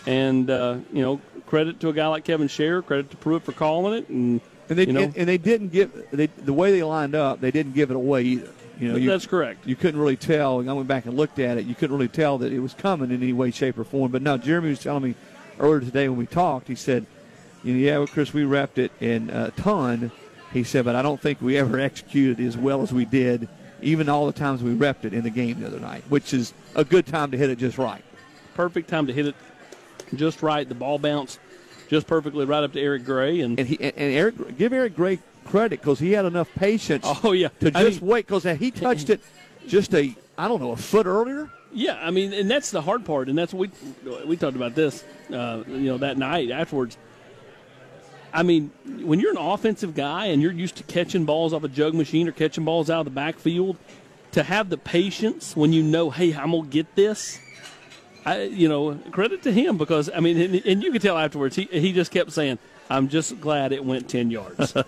And uh, you know, credit to a guy like Kevin Sherrer, credit to Pruitt for calling it, and and they you know, and, and they didn't give they, the way they lined up. They didn't give it away either. You know, you, that's correct. You couldn't really tell. I went back and looked at it. You couldn't really tell that it was coming in any way, shape, or form. But now Jeremy was telling me earlier today when we talked. He said, "You know, yeah, Chris, we wrapped it in a ton." He said, "But I don't think we ever executed as well as we did, even all the times we repped it in the game the other night, which is a good time to hit it just right. Perfect time to hit it just right. The ball bounced just perfectly right up to Eric Gray, and and, he, and Eric give Eric Gray credit because he had enough patience. *laughs* Oh yeah, to I just mean, wait because he touched it just a I don't know a foot earlier. Yeah, I mean, and that's the hard part, and that's what we we talked about this, uh, you know, that night afterwards. I mean, when you're an offensive guy and you're used to catching balls off a jug machine or catching balls out of the backfield, to have the patience when you know, hey, I'm gonna get this. I, you know, credit to him because I mean, and, and you can tell afterwards he he just kept saying, "I'm just glad it went ten yards." *laughs* All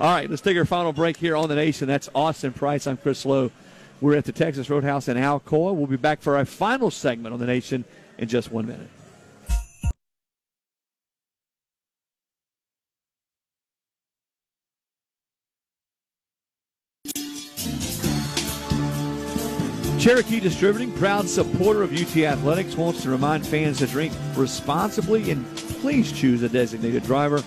right, let's take our final break here on the nation. That's Austin Price. I'm Chris Low. We're at the Texas Roadhouse in Alcoa. We'll be back for our final segment on the nation in just one minute. Cherokee Distributing, proud supporter of UT Athletics, wants to remind fans to drink responsibly and please choose a designated driver.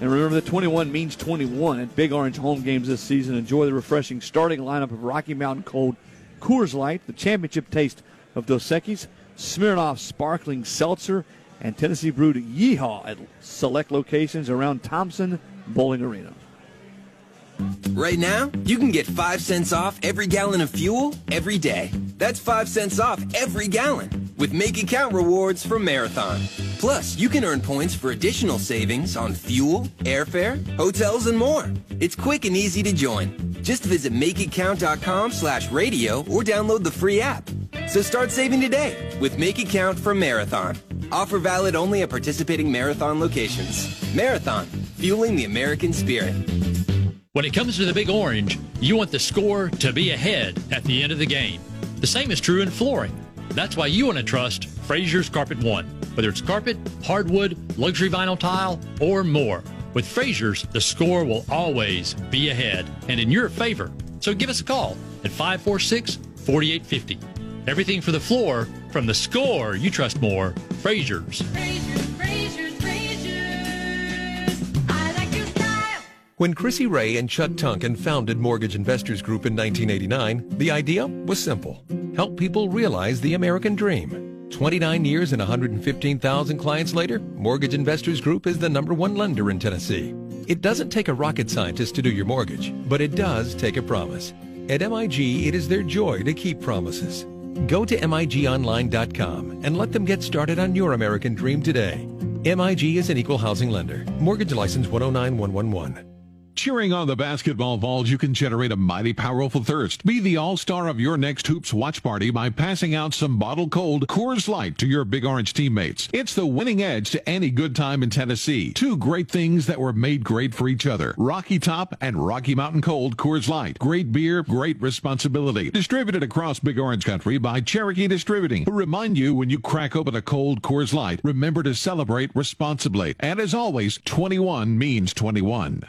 And remember that 21 means 21 at Big Orange home games this season. Enjoy the refreshing starting lineup of Rocky Mountain Cold, Coors Light, the championship taste of Dos Equis, Smirnoff Sparkling Seltzer, and Tennessee Brewed Yeehaw at select locations around Thompson Bowling Arena. Right now, you can get 5 cents off every gallon of fuel every day. That's 5 cents off every gallon with Make It Count rewards from Marathon. Plus, you can earn points for additional savings on fuel, airfare, hotels, and more. It's quick and easy to join. Just visit makeitcount.com slash radio or download the free app. So start saving today with Make It Count from Marathon. Offer valid only at participating Marathon locations. Marathon, fueling the American spirit. When it comes to the Big Orange, you want the score to be ahead at the end of the game. The same is true in flooring. That's why you want to trust Fraser's Carpet One. Whether it's carpet, hardwood, luxury vinyl tile, or more. With Fraser's, the score will always be ahead and in your favor. So give us a call at 546 4850. Everything for the floor from the score you trust more. Fraser's. When Chrissy Ray and Chuck Tunkin founded Mortgage Investors Group in 1989, the idea was simple. Help people realize the American dream. 29 years and 115,000 clients later, Mortgage Investors Group is the number one lender in Tennessee. It doesn't take a rocket scientist to do your mortgage, but it does take a promise. At MIG, it is their joy to keep promises. Go to MIGOnline.com and let them get started on your American dream today. MIG is an equal housing lender. Mortgage license 109111. Cheering on the basketball Vols, you can generate a mighty powerful thirst. Be the all-star of your next hoops watch party by passing out some bottle cold Coors Light to your Big Orange teammates. It's the winning edge to any good time in Tennessee. Two great things that were made great for each other. Rocky Top and Rocky Mountain Cold Coors Light. Great beer, great responsibility. Distributed across Big Orange Country by Cherokee Distributing. Who remind you when you crack open a cold Coors Light, remember to celebrate responsibly. And as always, 21 means 21.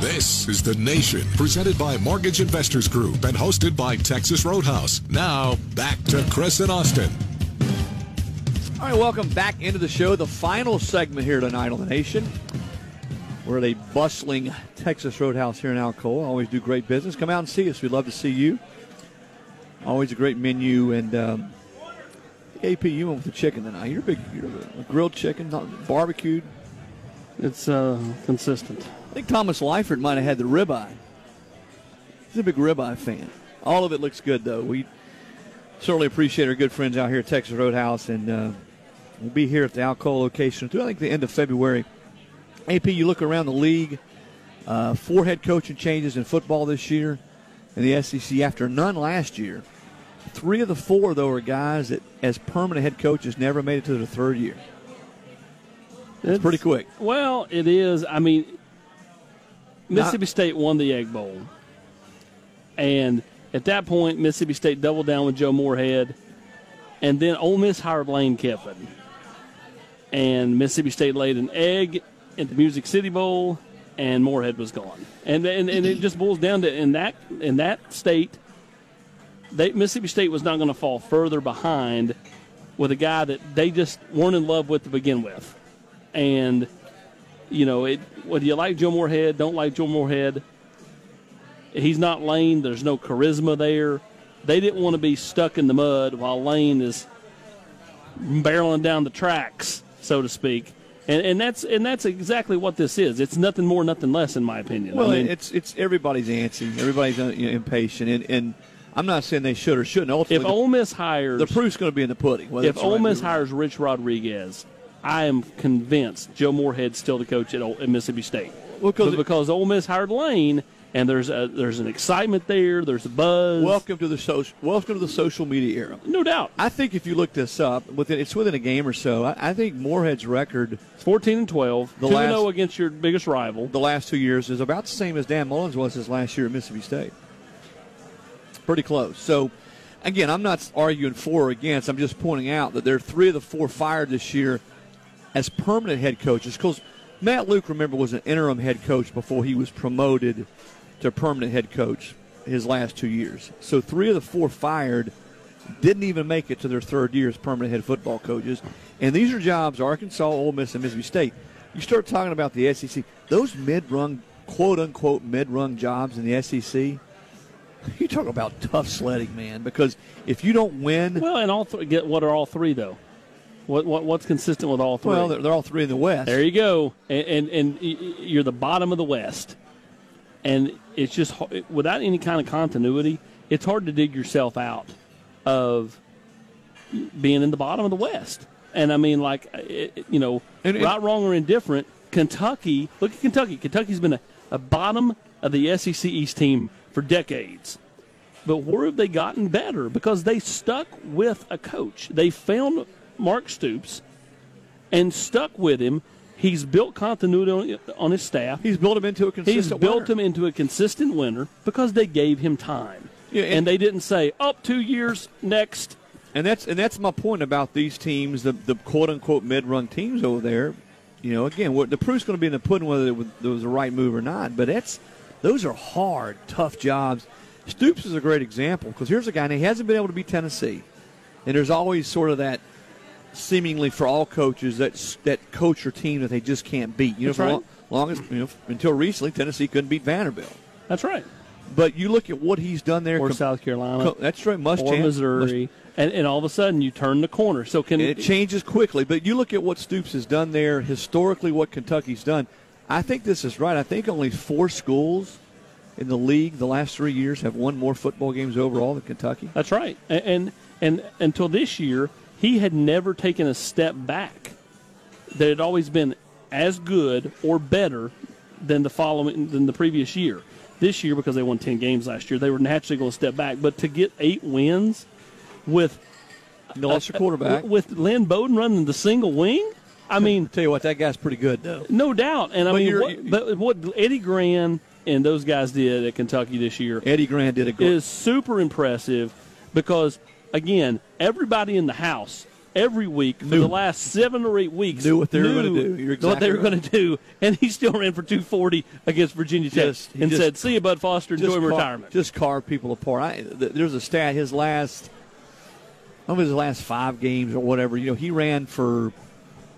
This is The Nation, presented by Mortgage Investors Group and hosted by Texas Roadhouse. Now, back to Chris and Austin. All right, welcome back into the show. The final segment here tonight on The Nation. We're at a bustling Texas Roadhouse here in Alcoa. Always do great business. Come out and see us. We'd love to see you. Always a great menu. And um, AP, you went with the chicken tonight. You're a big, you're a grilled chicken, not barbecued. It's uh, consistent. I think Thomas Lyford might have had the ribeye. He's a big ribeye fan. All of it looks good, though. We certainly appreciate our good friends out here at Texas Roadhouse, and uh, we'll be here at the Alcoa location through, I think, the end of February. AP, you look around the league, uh, four head coaching changes in football this year in the SEC after none last year. Three of the four, though, are guys that, as permanent head coaches, never made it to their third year. It's, pretty quick. Well, it is. I mean, Mississippi State won the Egg Bowl. And at that point, Mississippi State doubled down with Joe Moorhead. And then Ole Miss hired Lane Kiffin. And Mississippi State laid an egg at the Music City Bowl, and Moorhead was gone. And, and, and it just boils down to in that, in that state, they, Mississippi State was not going to fall further behind with a guy that they just weren't in love with to begin with. And – you know, it, whether you like Joe Moorhead, don't like Joe Moorhead, he's not Lane. There's no charisma there. They didn't want to be stuck in the mud while Lane is barreling down the tracks, so to speak. And, and that's and that's exactly what this is. It's nothing more, nothing less, in my opinion. Well, I mean, it's it's everybody's antsy, everybody's uh, you know, impatient, and, and I'm not saying they should or shouldn't. Ultimately, if Ole Miss hires, the proof's going to be in the pudding. If Ole Miss hires Rich Rodriguez, I am convinced Joe Moorhead's still the coach at, at Mississippi State. Well, because, because Ole Miss hired Lane, and there's a, there's an excitement there. There's a buzz. Welcome to the social welcome to the social media era. No doubt. I think if you look this up, within it's within a game or so. I, I think Moorhead's record, fourteen and twelve, the two last, zero against your biggest rival. The last two years is about the same as Dan Mullen's was his last year at Mississippi State. Pretty close. So, again, I'm not arguing for or against. I'm just pointing out that there are three of the four fired this year as permanent head coaches because Matt Luke, remember, was an interim head coach before he was promoted to permanent head coach his last two years. So three of the four fired didn't even make it to their third year as permanent head football coaches. And these are jobs Arkansas, Ole Miss, and Mississippi State. You start talking about the SEC, those mid-rung, quote-unquote mid-rung jobs in the SEC, you talk about tough sledding, man, because if you don't win... Well, and all th- get what are all three, though? What, what, what's consistent with all three? Well, they're, they're, all three in the West. There you go, and, and, and you're the bottom of the West, and it's just without any kind of continuity, it's hard to dig yourself out of being in the bottom of the West. And I mean, like uh, you know, and, right, wrong, or indifferent. Kentucky, look at Kentucky. Kentucky's been a, a bottom of the SEC East team for decades. But where have they gotten better? Because they stuck with a coach. They found Mark Stoops and stuck with him. He's built continuity on, his staff. He's built him into a consistent. He's built winner. him into a consistent winner because they gave him time. Yeah, and, and, they didn't say up oh, two years next. And that's and that's my point about these teams, the the quote unquote mid run teams over there. You know, again, what, the proof's going to be in the pudding whether it was, it was the right move or not. But that's those are hard, tough jobs. Stoops is a great example because here's a guy and he hasn't been able to beat Tennessee, and there's always sort of that seemingly for all coaches that that coach or team that they just can't beat. You know, That's for right. long, as you know until recently, Tennessee couldn't beat Vanderbilt. That's right. But you look at what he's done there, or com- South Carolina. that's right, Muschamp, or Missouri, Musch- and, and all of a sudden you turn the corner. So can it changes quickly? But you look at what Stoops has done there historically, what Kentucky's done. I think this is right. I think only four schools in the league the last three years have won more football games overall than Kentucky. That's right. And, and and until this year, he had never taken a step back. That had always been as good or better than the following than the previous year. This year, because they won ten games last year, they were naturally going to step back. But to get eight wins with no lost quarterback with Lynn Bowden running the single wing. I *laughs* mean, tell you what, that guy's pretty good, though. No doubt. And I But mean, what, but what Eddie Gran and those guys did at Kentucky this year, Eddie Gran did a great. is super impressive because again, everybody in the house every week for Knew. the last seven or eight weeks Knew what they were gonna do. You're what they exactly were going to do, and he still ran for 240 against Virginia Tech Just- and just- said, "See you, Bud Foster. Enjoy car- retirement." Just carve people apart. I, th- there's a stat. His last, I his last five games or whatever. You know, he ran for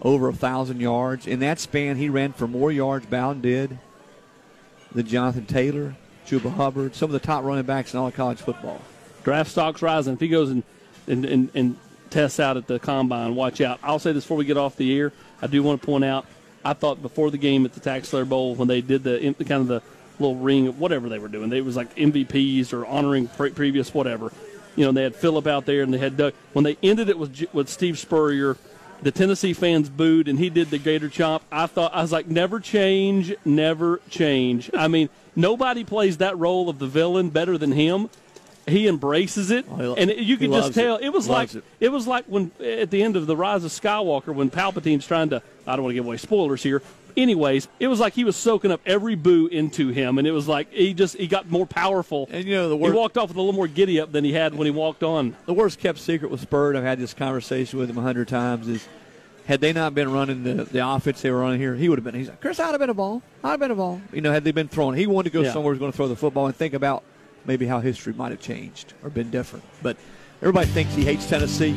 over a thousand yards in that span. He ran for more yards Bowden did than Jonathan Taylor, Chuba Hubbard, some of the top running backs in all of college football. Draft stock's rising. If he goes and and, and, and tests out at the combine, watch out. I'll say this before we get off the air. I do want to point out. I thought before the game at the TaxSlayer Bowl when they did the kind of the little ring whatever they were doing, they was like MVPs or honoring pre- previous whatever. You know, they had Philip out there and they had Doug. When they ended it with with Steve Spurrier, the Tennessee fans booed and he did the Gator chomp. I thought I was like, never change, never change. I mean, nobody plays that role of the villain better than him. He embraces it, oh, he- and you can just loves it. tell it was like it. it was like when at the end of the Rise of Skywalker when Palpatine's trying to. I don't want to give away spoilers here. Anyways, it was like he was soaking up every boo into him, and it was like he just he got more powerful. And you know the he walked off with a little more giddy up than he had when he walked on. the worst kept secret with Spurd. I've had this conversation with him a hundred times. Is had they not been running the, the offense they were running here, he would have been. He's like, Chris, I'd have been a ball. I'd have been a ball. You know, had they been throwing, he wanted to go Yeah. somewhere. He was going to throw the football and think about maybe how history might have changed or been different. But everybody thinks he hates Tennessee.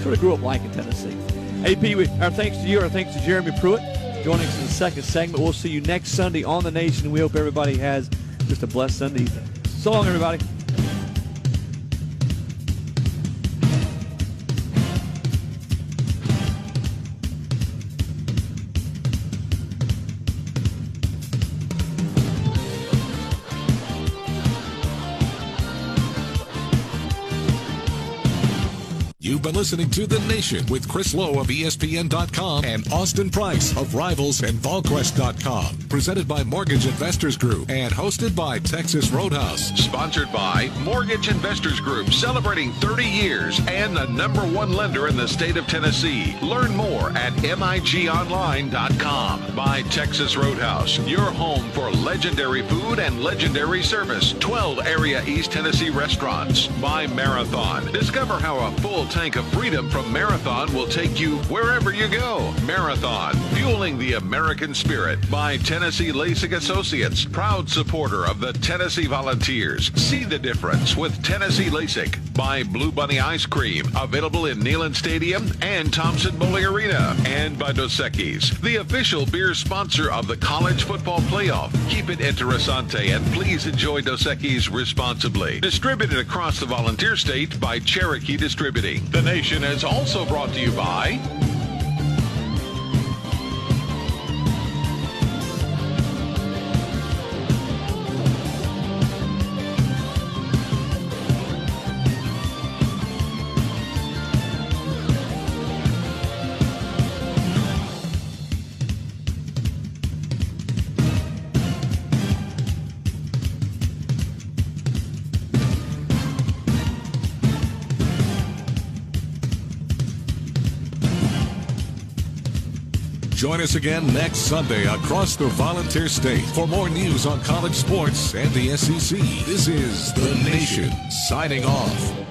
Sort of grew up liking Tennessee. AP, we, our thanks to you. Our thanks to Jeremy Pruitt joining us in the second segment. We'll see you next Sunday on the Nation. We hope everybody has just a blessed Sunday. So long, everybody. Been listening to The Nation with Chris Low of ESPN.com and Austin Price of Rivals and VolQuest.com. Presented by Mortgage Investors Group and hosted by Texas Roadhouse. Sponsored by Mortgage Investors Group, celebrating 30 years and the number one lender in the state of Tennessee. Learn more at migonline.com. By Texas Roadhouse, your home for legendary food and legendary service. 12 area East Tennessee restaurants. By Marathon. Discover how a full tank of freedom from Marathon will take you wherever you go. Marathon, fueling the American spirit. By Tennessee LASIK Associates, proud supporter of the Tennessee Volunteers. See the difference with Tennessee LASIK. By Blue Bunny Ice Cream, available in Neyland Stadium and Thompson Bowling Arena. And by Dos Equis, the official beer sponsor of the College Football Playoff. Keep it interessante and please enjoy Dos Equis responsibly. Distributed across the volunteer state by Cherokee Distributing. The Nation is also brought to you by Join us again next Sunday across the Volunteer State for more news on college sports and the SEC. This is The Nation signing off.